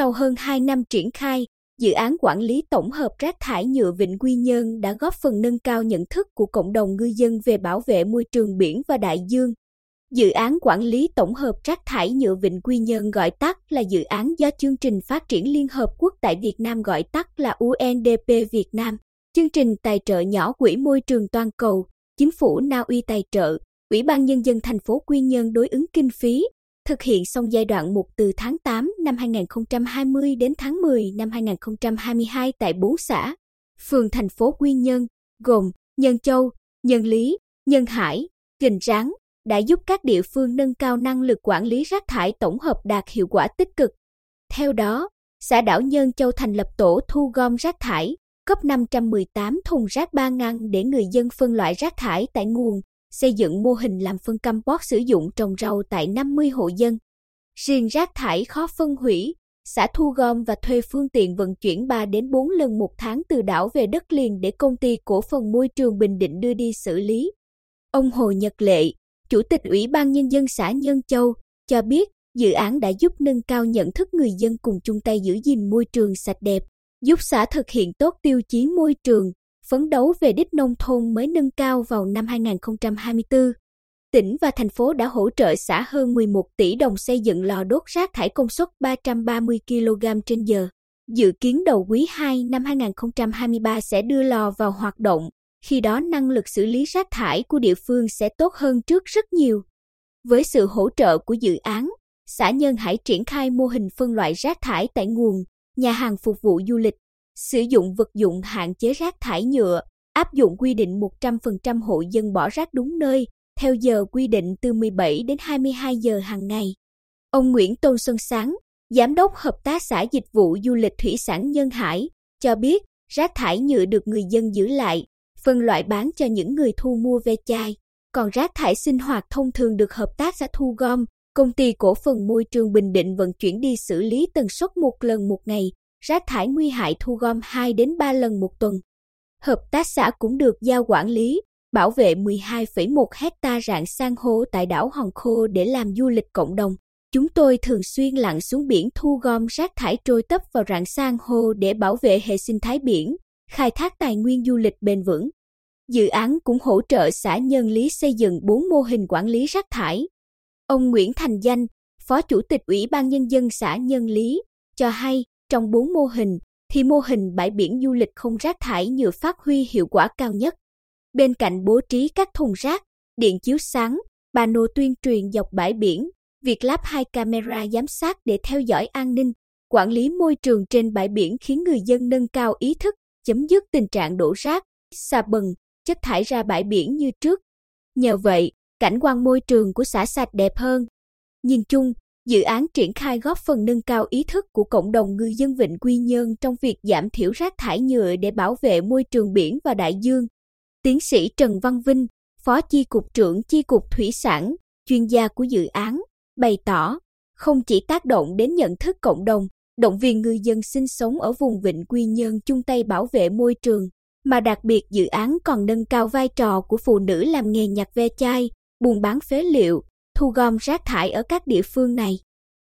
Sau hơn 2 năm triển khai, dự án quản lý tổng hợp rác thải nhựa Vịnh Quy Nhơn đã góp phần nâng cao nhận thức của cộng đồng ngư dân về bảo vệ môi trường biển và đại dương. Dự án quản lý tổng hợp rác thải nhựa Vịnh Quy Nhơn gọi tắt là dự án do chương trình phát triển Liên Hợp Quốc tại Việt Nam gọi tắt là UNDP Việt Nam. Chương trình tài trợ nhỏ Quỹ Môi trường Toàn cầu, Chính phủ Na Uy tài trợ, Ủy ban Nhân dân thành phố Quy Nhơn đối ứng kinh phí, thực hiện xong giai đoạn 1 từ tháng 8 năm 2020 đến tháng 10 năm 2022 tại 4 xã, phường thành phố Quy Nhơn, gồm Nhân Châu, Nhân Lý, Nhân Hải, Kình Ráng, đã giúp các địa phương nâng cao năng lực quản lý rác thải tổng hợp đạt hiệu quả tích cực. Theo đó, xã đảo Nhân Châu thành lập tổ thu gom rác thải, cấp 518 thùng rác 3 ngăn để người dân phân loại rác thải tại nguồn, xây dựng mô hình làm phân compost sử dụng trồng rau tại 50 hộ dân. Riêng rác thải khó phân hủy, xã thu gom và thuê phương tiện vận chuyển 3 đến 4 lần một tháng từ đảo về đất liền để công ty cổ phần môi trường Bình Định đưa đi xử lý. Ông Hồ Nhật Lệ, Chủ tịch Ủy ban Nhân dân xã Nhân Châu, cho biết dự án đã giúp nâng cao nhận thức người dân cùng chung tay giữ gìn môi trường sạch đẹp, giúp xã thực hiện tốt tiêu chí môi trường, phấn đấu về đích nông thôn mới nâng cao vào năm 2024. Tỉnh và thành phố đã hỗ trợ xã hơn 11 tỷ đồng xây dựng lò đốt rác thải công suất 330 kg trên giờ. Dự kiến đầu quý 2 năm 2023 sẽ đưa lò vào hoạt động, khi đó năng lực xử lý rác thải của địa phương sẽ tốt hơn trước rất nhiều. Với sự hỗ trợ của dự án, xã Nhân Hải triển khai mô hình phân loại rác thải tại nguồn, nhà hàng phục vụ du lịch, sử dụng vật dụng hạn chế rác thải nhựa, áp dụng quy định 100% hộ dân bỏ rác đúng nơi, theo giờ quy định từ 17 đến 22 giờ hàng ngày. Ông Nguyễn Tôn Xuân Sáng, Giám đốc Hợp tác xã Dịch vụ Du lịch Thủy sản Nhân Hải, cho biết rác thải nhựa được người dân giữ lại, phân loại bán cho những người thu mua ve chai. Còn rác thải sinh hoạt thông thường được hợp tác xã thu gom, công ty cổ phần môi trường Bình Định vận chuyển đi xử lý tần suất một lần một ngày, rác thải nguy hại thu gom 2 đến 3 lần một tuần. Hợp tác xã cũng được giao quản lý, bảo vệ 12,1 hecta rạn san hô tại đảo Hòn Khô để làm du lịch cộng đồng. Chúng tôi thường xuyên lặn xuống biển thu gom rác thải trôi tấp vào rạn san hô để bảo vệ hệ sinh thái biển, khai thác tài nguyên du lịch bền vững. Dự án cũng hỗ trợ xã Nhân Lý xây dựng 4 mô hình quản lý rác thải. Ông Nguyễn Thành Danh, Phó Chủ tịch Ủy ban Nhân dân xã Nhân Lý, cho hay trong bốn mô hình, thì mô hình bãi biển du lịch không rác thải nhựa phát huy hiệu quả cao nhất. Bên cạnh bố trí các thùng rác, điện chiếu sáng, pano tuyên truyền dọc bãi biển, việc lắp hai camera giám sát để theo dõi an ninh, quản lý môi trường trên bãi biển khiến người dân nâng cao ý thức, chấm dứt tình trạng đổ rác, xà bần, chất thải ra bãi biển như trước. Nhờ vậy, cảnh quan môi trường của xã sạch đẹp hơn. Nhìn chung, dự án triển khai góp phần nâng cao ý thức của cộng đồng ngư dân Vịnh Quy Nhơn trong việc giảm thiểu rác thải nhựa để bảo vệ môi trường biển và đại dương. Tiến sĩ Trần Văn Vinh, Phó Chi cục trưởng Chi cục Thủy sản, chuyên gia của dự án, bày tỏ, không chỉ tác động đến nhận thức cộng đồng, động viên ngư dân sinh sống ở vùng Vịnh Quy Nhơn chung tay bảo vệ môi trường, mà đặc biệt dự án còn nâng cao vai trò của phụ nữ làm nghề nhặt ve chai, buôn bán phế liệu, thu gom rác thải ở các địa phương này.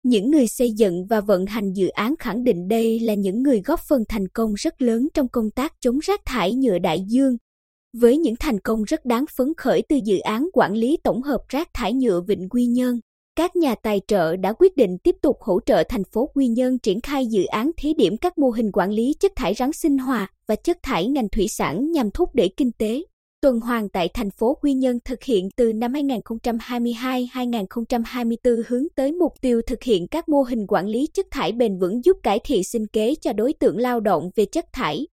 Những người xây dựng và vận hành dự án khẳng định đây là những người góp phần thành công rất lớn trong công tác chống rác thải nhựa đại dương. Với những thành công rất đáng phấn khởi từ dự án quản lý tổng hợp rác thải nhựa Vịnh Quy Nhơn, các nhà tài trợ đã quyết định tiếp tục hỗ trợ thành phố Quy Nhơn triển khai dự án thí điểm các mô hình quản lý chất thải rắn sinh hoạt và chất thải ngành thủy sản nhằm thúc đẩy kinh tế tuần hoàn tại thành phố Quy Nhơn thực hiện từ năm 2022-2024 hướng tới mục tiêu thực hiện các mô hình quản lý chất thải bền vững giúp cải thiện sinh kế cho đối tượng lao động về chất thải.